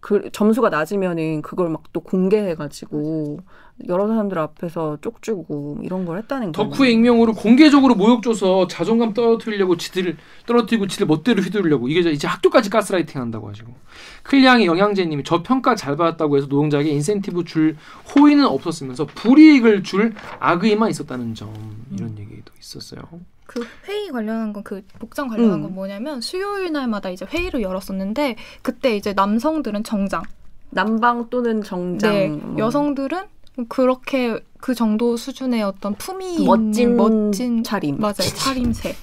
그 점수가 낮으면은 그걸 막 또 공개해가지고 여러 사람들 앞에서 쪽주고 이런 걸 했다는 거예요. 덕후의 익명으로 공개적으로 모욕 줘서 자존감 떨어뜨리려고 지들 떨어뜨리고 지들 멋대로 휘두르려고 이게 이제 학교까지 가스라이팅 한다고 하시고 클리앙의 영양제님이 저 평가 잘 받았다고 해서 노동자에게 인센티브 줄 호의는 없었으면서 불이익을 줄 악의만 있었다는 점 이런 얘기도 있었어요. 그 회의 관련한 건 그 복장 관련한 음. 건 뭐냐면 수요일 날마다 이제 회의를 열었었는데 그때 이제 남성들은 정장, 남방 또는 정장 네, 뭐 여성들은 그렇게 그 정도 수준의 어떤 품위 멋진 멋진 차림 맞아요 차림새.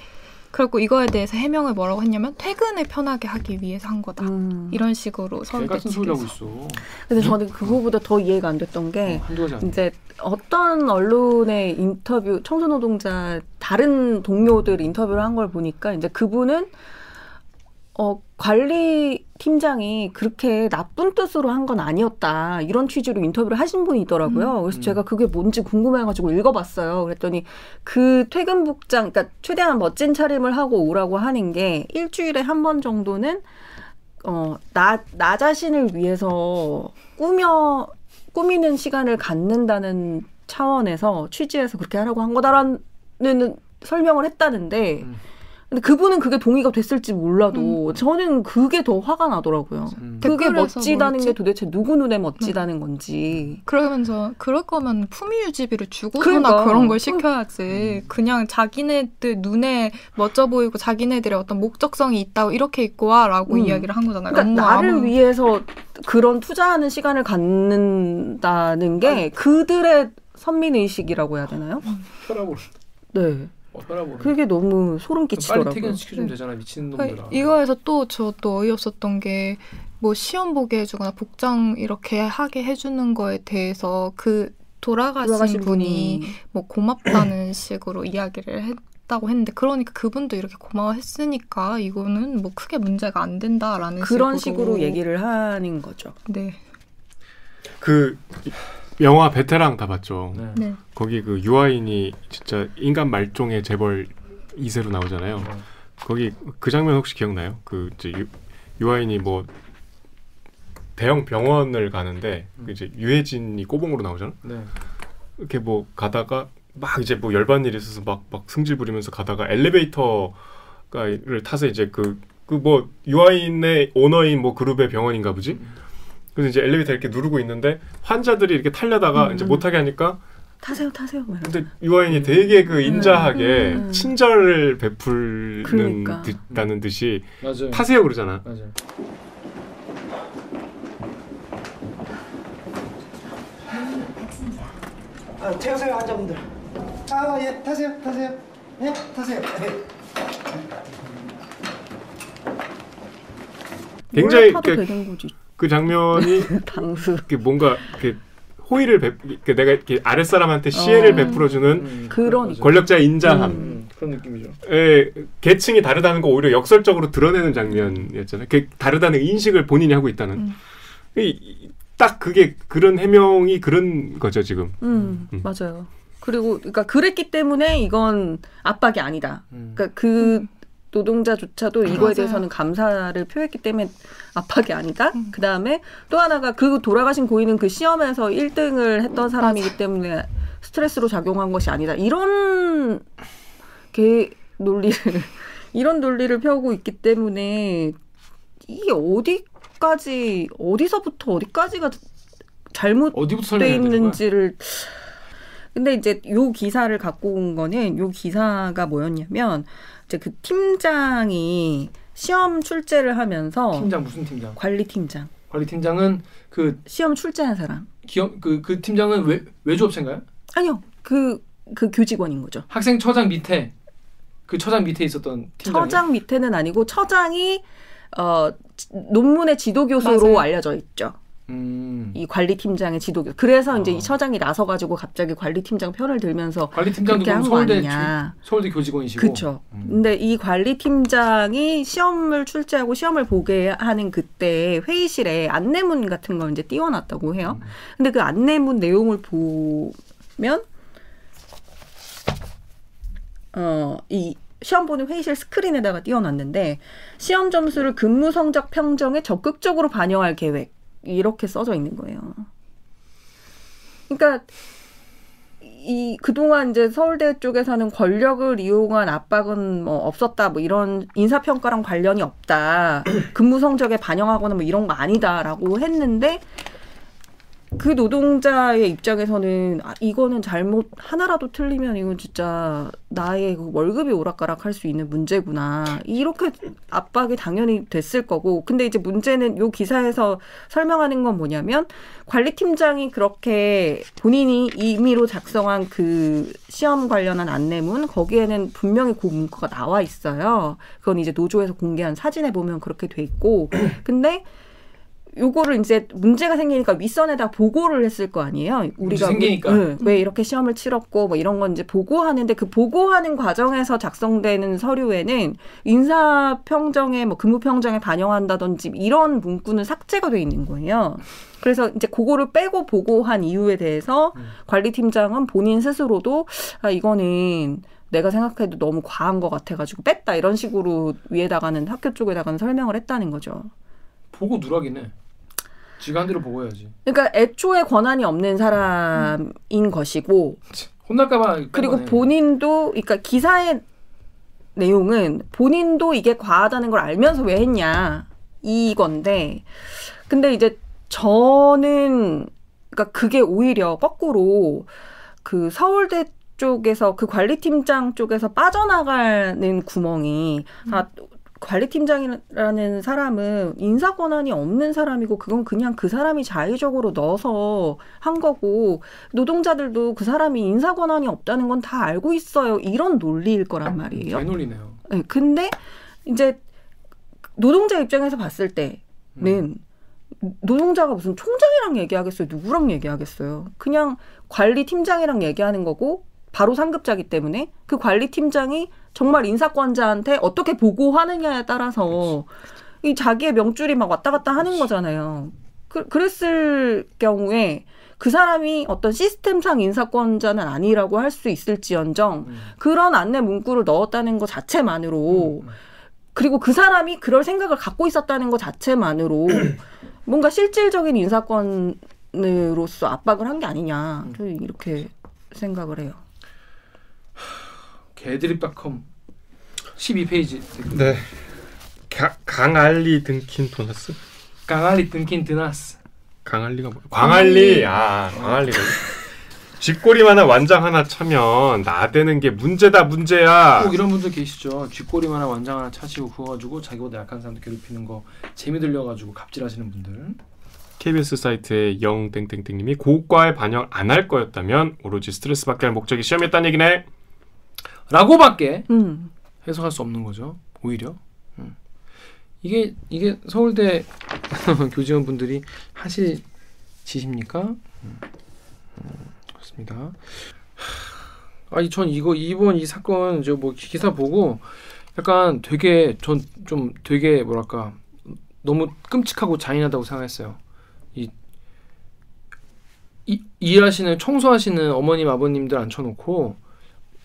그리고 이거에 대해서 해명을 뭐라고 했냐면 퇴근을 편하게 하기 위해서 한 거다. 음. 이런 식으로 개 서울대 같은 소리 하고 측에서 있어. 근데 저는 그거보다 더 이해가 안 됐던 게 어, 이제 어떤 언론의 인터뷰 청소노동자 다른 동료들 인터뷰를 한 걸 보니까 이제 그분은 어 관리 팀장이 그렇게 나쁜 뜻으로 한 건 아니었다 이런 취지로 인터뷰를 하신 분이 있더라고요. 그래서 음. 제가 그게 뭔지 궁금해가지고 읽어봤어요. 그랬더니 그 퇴근 복장, 그러니까 최대한 멋진 차림을 하고 오라고 하는 게 일주일에 한 번 정도는 어 나 나 자신을 위해서 꾸며 꾸미는 시간을 갖는다는 차원에서 취지에서 그렇게 하라고 한 거다라는 설명을 했다는데 음. 근데 그분은 그게 동의가 됐을지 몰라도 저는 그게 더 화가 나더라고요. 음. 그게 멋지다는? 게 도대체 누구 눈에 멋지다는 건지. 그러면서 그럴 거면 품위 유지비를 주고서나 그러니까. 그런 걸 시켜야지. 그냥 자기네들 눈에 멋져 보이고 자기네들의 어떤 목적성이 있다고 이렇게 입고 와라고 음. 이야기를 한 거잖아요. 그러니까 나를 아무- 위해서 그런 투자하는 시간을 갖는다는 게 그들의 선민 의식이라고 해야 되나요? 혈압으로. 네. 어, 혈압으로. 그게 너무 소름 빨리 끼치더라고요. 퇴근시켜주면 되잖아 미친 놈들아. 그러니까 이거에서 또 저 또 어이없었던 게 뭐 시험 보게 해주거나 복장 이렇게 하게 해주는 거에 대해서 그 돌아가신, 돌아가신 분이 분이 뭐 고맙다는 *clears throat* 식으로 이야기를 했 다고 했는데 그러니까 그분도 이렇게 고마워했으니까 이거는 뭐 크게 문제가 안 된다라는 그런 식으로, 식으로 얘기를 하는 거죠. 네. 그 영화 베테랑 다 봤죠. 네. 네. 거기 그 유아인이 진짜 인간 말종의 재벌 2세로 나오잖아요. 어. 거기 그 장면 혹시 기억나요? 그 이제 유, 유아인이 뭐 대형 병원을 가는데 그 이제 유해진이 꼬봉으로 나오잖아. 네. 이렇게 뭐 가다가 막 이제 뭐 열받는 일이 있어서 막 막 승질 부리면서 가다가 엘리베이터가를 타서 이제 그 그 뭐 유아인의 오너인 뭐 그룹의 병원인가 보지. 그래서 이제 엘리베이터 이렇게 누르고 있는데 환자들이 이렇게 타려다가 음. 이제 못하게 하니까 타세요, 타세요. 근데 유아인이 되게 그 인자하게 음. 친절을 베풀는 그러니까. 듯다는 듯이 맞아요. 타세요 그러잖아. 맞아요. 아, 태우세요 환자분들. 아, 예, 타세요, 타세요. 예, 타세요. 예. 굉장히 뭘 타도 그, 되는 거지. 그 장면이 *laughs* 방수. 뭔가 이렇게 호의를 베, 이렇게 내가 이렇게 아랫사람한테 시혜를 어. 베풀어주는 음, 그런 맞아요. 권력자의 인자함. 음, 그런 느낌이죠. 의 계층이 다르다는 거 오히려 역설적으로 드러내는 장면이었잖아요. 그 다르다는 인식을 본인이 하고 있다는. 음. 이- 이- 딱 그게 그런 해명이 그런 거죠 지금. 음, 음. 맞아요. 그리고 그러니까 그랬기 때문에 이건 압박이 아니다. 음. 그러니까 그 노동자조차도 이거에 맞아요. 대해서는 감사를 표했기 때문에 압박이 아니다. 음. 그 다음에 또 하나가 그 돌아가신 고인은 그 시험에서 1등을 했던 사람이기 때문에 스트레스로 작용한 것이 아니다. 이런 게 논리를 *laughs* 이런 논리를 펴고 있기 때문에 이게 어디까지 어디서부터 어디까지가 잘못 어디부터 돼 설명해야 되는 거야? 있는지를 근데 이제 요 기사를 갖고 온 거는 요 기사가 뭐였냐면 이제 그 팀장이 시험 출제를 하면서 팀장 무슨 팀장? 관리 팀장 관리 팀장은 그 시험 출제한 사람 기업 그그 팀장은 외 외주업체인가요? 아니요 그그 교직원인 거죠 학생 처장 밑에 그 처장 밑에 있었던 팀장. 처장 밑에는 아니고 처장이 어 지- 논문의 지도 교수로 맞아요. 알려져 있죠 음. 이 관리팀장의 지도교 그래서 이제 아. 이 처장이 나서 가지고 갑자기 관리팀장 편을 들면서 관리 팀장도 그렇게 그럼 한거 서울대 아니냐 교- 서울대 교직원이시고. 그렇죠. 근데 이 관리팀장이 시험을 출제하고 시험을 보게 하는 그때 회의실에 안내문 같은 걸 이제 띄워놨다고 해요. 근데 그 안내문 내용을 보면 어이 시험 보는 회의실 스크린에다가 띄워놨는데 시험 점수를 근무 성적 평정에 적극적으로 반영할 계획 이렇게 써져 있는 거예요. 그러니까 이 그동안 이제 서울대 쪽에서는 권력을 이용한 압박은 뭐 없었다 뭐 이런 인사 평가랑 관련이 없다 *clears throat* 근무 성적에 반영하거나 뭐 이런 거 아니다라고 했는데 그 노동자의 입장에서는 아, 이거는 잘못 하나라도 틀리면 이건 진짜 나의 그 월급이 오락가락할 수 있는 문제구나. 이렇게 압박이 당연히 됐을 거고. 근데 이제 문제는 요 기사에서 설명하는 건 뭐냐면 관리팀장이 그렇게 본인이 임의로 작성한 그 시험 관련한 안내문 거기에는 분명히 그 문구가 나와 있어요. 그건 이제 노조에서 공개한 사진에 보면 그렇게 돼 있고. 근데 요거를 이제 문제가 생기니까 윗선에다 보고를 했을 거 아니에요. 우리가 생기니까. 왜, 응, 왜 이렇게 시험을 치렀고 뭐 이런 건 이제 보고하는데 그 보고하는 과정에서 작성되는 서류에는 인사 평정에 뭐 근무 평정에 반영한다든지 이런 문구는 삭제가 돼 있는 거예요. 그래서 이제 그거를 빼고 보고한 이유에 대해서 관리팀장은 본인 스스로도 아 이거는 내가 생각해도 너무 과한 것 같아가지고 뺐다 이런 식으로 위에다가는 학교 쪽에다가는 설명을 했다는 거죠. 보고 누락이네. 지가 한 대로 보고해야지. 그러니까 애초에 권한이 없는 사람인 것이고 혼날까봐. 뺀 그리고. 본인도 그러니까 기사에 내용은 본인도 이게 과하다는 걸 알면서 왜 했냐 이건데 근데 이제 저는 그러니까 그게 오히려 거꾸로 그 서울대 쪽에서 그 관리팀장 쪽에서 빠져나가는 구멍이 아 관리팀장이라는 사람은 인사 권한이 없는 사람이고 그건 그냥 그 사람이 자의적으로 넣어서 한 거고 노동자들도 그 사람이 인사 권한이 없다는 건 다 알고 있어요. 이런 논리일 거란 말이에요. 개놀리네요. 네, 근데 이제 노동자 입장에서 봤을 때는 노동자가 무슨 총장이랑 얘기하겠어요? 누구랑 얘기하겠어요? 그냥 관리 팀장이랑 얘기하는 거고 바로 상급자기 때문에 그 관리팀장이 정말 인사권자한테 어떻게 보고하느냐에 따라서 이 자기의 명줄이 막 왔다 갔다 하는 거잖아요. 그, 그랬을 경우에 그 사람이 어떤 시스템상 인사권자는 아니라고 할 수 있을지언정 음. 그런 안내 문구를 넣었다는 것 자체만으로 그리고 그 사람이 그럴 생각을 갖고 있었다는 것 자체만으로 *clears throat* 뭔가 실질적인 인사권으로서 압박을 한 게 아니냐 저는 이렇게 생각을 해요. 개드립닷컴 12페이지 네. 가, 강알리 등킨 도나스? 강알리 등킨 드나스 강알리가 뭐야? 광알리. 아, 광알리가. 쥐꼬리만한 완장 하나 차면 나대는 게 문제다 문제야. 꼭 이런 분들 계시죠. 쥐꼬리만한 완장 하나 차시고 그거 가지고 자기보다 약한 사람들 괴롭히는 거 재미 들려가지고 갑질하시는 분들. KBS 사이트의 영땡땡땡님이 고과에 반영 안 할 거였다면 오로지 스트레스 받게 할 목적이 시험이었다는 얘기네. 라고밖에 음. 해석할 수 없는 거죠. 오히려. 음. 이게 이게 서울대 *laughs* 교직원 분들이 하실 짓입니까? 음. 음, 그렇습니다. 하, 아니 전 이거 이번 이 사건 저 뭐 기사 보고 약간 되게 전 좀 되게 뭐랄까 너무 끔찍하고 잔인하다고 생각했어요. 이, 이 일하시는 청소하시는 어머님 아버님들 앉혀놓고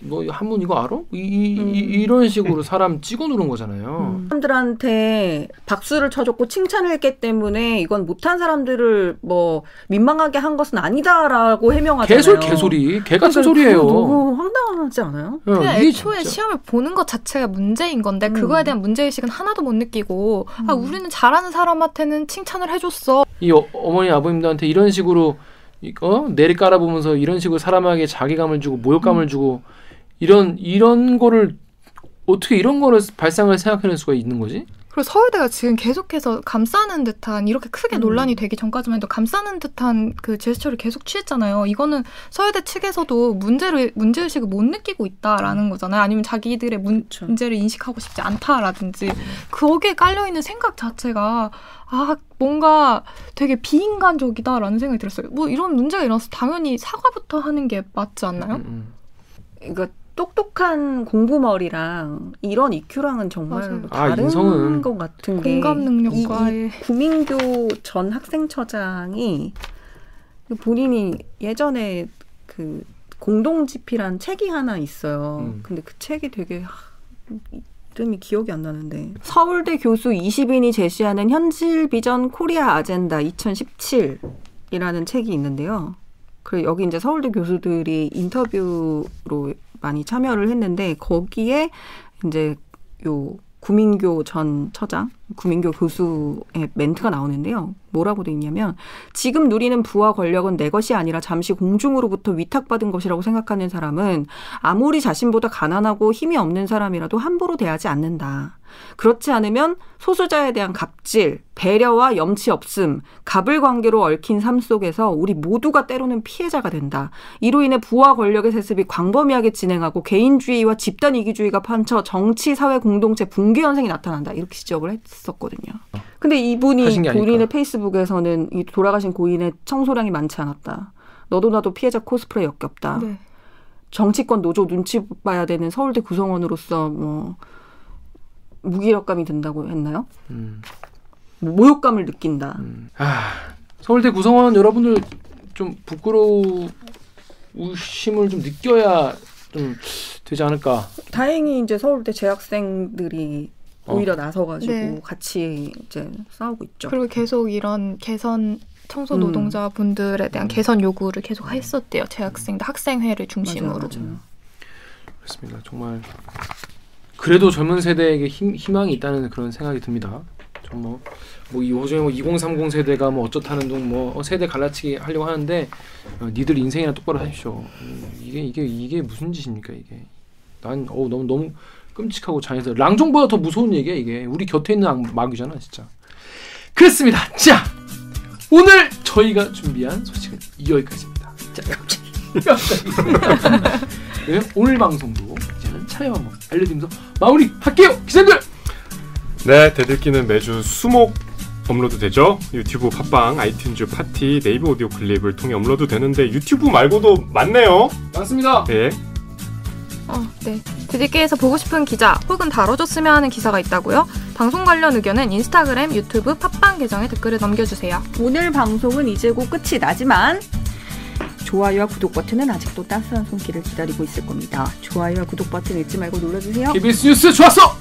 뭐 한문 이거 알아? 이, 이, 이 이런 식으로 사람 찍어 누른 거잖아요. 사람들한테 박수를 쳐줬고 칭찬을 했기 때문에 이건 못한 사람들을 뭐 민망하게 한 것은 아니다라고 해명하잖아요. 개소리 개소리 개 같은 그러니까 소리예요. 너무 황당하지 않아요? 어, 그냥 이게 애초에 진짜- 시험을 보는 것 자체가 문제인 건데 음. 그거에 대한 문제 의식은 하나도 못 느끼고 아 음. 우리는 잘하는 사람한테는 칭찬을 해줬어 이 어, 어머니 아버님들한테 이런 식으로 이- 어? 내리 깔아보면서 이런 식으로 사람에게 자괴감을 주고 음. 모욕감을 주고 이런 이런 거를 어떻게 이런 거를 발상을 생각해낼 수가 있는 거지? 그리고 서울대가 지금 계속해서 감싸는 듯한 이렇게 크게 음. 논란이 되기 전까지만 해도 감싸는 듯한 그 제스처를 계속 취했잖아요. 이거는 서울대 측에서도 문제를 문제 의식을 못 느끼고 있다라는 거잖아요. 아니면 자기들의 문, 그쵸. 문제를 인식하고 싶지 않다라든지 거기에 깔려 있는 생각 자체가 아 뭔가 되게 비인간적이다라는 생각이 들었어요. 뭐 이런 문제가 일어나서 당연히 사과부터 하는 게 맞지 않나요? 음, 음. 그러니까 똑똑한 공부머리랑 이런 EQ랑은 정말. 아, 다른 인성은 것 같은 게 공감 이, 이 능력과의 구민교 전 학생처장이 본인이 예전에 그 공동집필한 책이 하나 있어요. 음. 근데 그 책이 되게 하, 이름이 기억이 안 나는데 서울대 교수 20인이 제시하는 현실 비전 코리아 아젠다 2017이라는 책이 있는데요. 그 여기 이제 서울대 교수들이 인터뷰로 많이 참여를 했는데 거기에 이제 요 구민교 전 처장, 구민교 교수의 멘트가 나오는데요. 뭐라고 돼 있냐면 지금 누리는 부와 권력은 내 것이 아니라 잠시 공중으로부터 위탁받은 것이라고 생각하는 사람은 아무리 자신보다 가난하고 힘이 없는 사람이라도 함부로 대하지 않는다. 그렇지 않으면 소수자에 대한 갑질, 배려와 염치 없음, 갑을 관계로 얽힌 삶 속에서 우리 모두가 때로는 피해자가 된다. 이로 인해 부와 권력의 세습이 광범위하게 진행하고 개인주의와 집단 이기주의가 판쳐 정치, 사회 공동체 붕괴 현상이 나타난다. 이렇게 지적을 했었거든요. 근데 이분이. 본인의 페이스북에서는 이 돌아가신 고인의 청소량이 많지 않았다. 너도 나도 피해자 코스프레 역겹다. 네. 정치권 노조 눈치 봐야 되는 서울대 구성원으로서 뭐 무기력감이 든다고 했나요? 음. 뭐 모욕감을 느낀다. 음. 아, 서울대 구성원 여러분들 좀 부끄러우심을 좀 느껴야 좀 되지 않을까. 다행히 이제 서울대 재학생들이 어. 오히려 나서가지고 네. 같이 이제 싸우고 있죠. 그리고 계속 이런 개선 청소 음. 노동자 분들에 대한 개선 요구를 계속 했었대요. 재학생들 학생회를 중심으로. 맞아요, 맞아요. 그렇습니다. 정말 그래도 젊은 세대에게 힘, 희망이 있다는 그런 생각이 듭니다. 좀뭐뭐 요즘에 뭐 2030 세대가 뭐 어쩌다는 둥뭐 어, 세대 갈라치기 하려고 하는데 어, 니들 인생이나 똑바로 하십시오. 음, 이게 이게 이게 무슨 짓입니까 이게? 난 어우 너무 너무 끔찍하고 잔인해서 랑종보다 더 무서운 얘기야 이게. 우리 곁에 있는 악- 마귀잖아 진짜. 그렇습니다. 자 오늘 저희가 준비한 소식은 여기까지입니다. 자 *laughs* 네, 오늘 방송도 이제는 차례 한번 알려드리면서 마무리 할게요 기자들. 네, 대들기는 매주 수목 업로드 되죠. 유튜브, 팟빵, 아이튠즈, 팟티, 네이버 오디오 클립을 통해 업로드 되는데 유튜브 말고도 많네요. 맞습니다. 예. 어, 네. 드디게에서 보고 싶은 기자 혹은 다뤄줬으면 하는 기사가 있다고요? 방송 관련 의견은 인스타그램, 유튜브, 팟빵 계정에 댓글을 남겨주세요. 오늘 방송은 이제 곧 끝이 나지만 좋아요와 구독 버튼은 아직도 따스한 손길을 기다리고 있을 겁니다. 좋아요와 구독 버튼 잊지 말고 눌러주세요. KBS 뉴스 좋았어.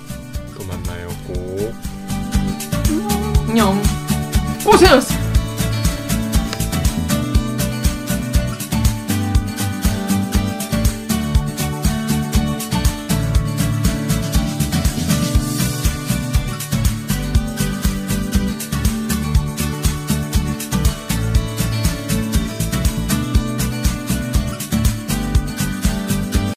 또 만나요. 꼭. 안녕. 고생하셨습니다.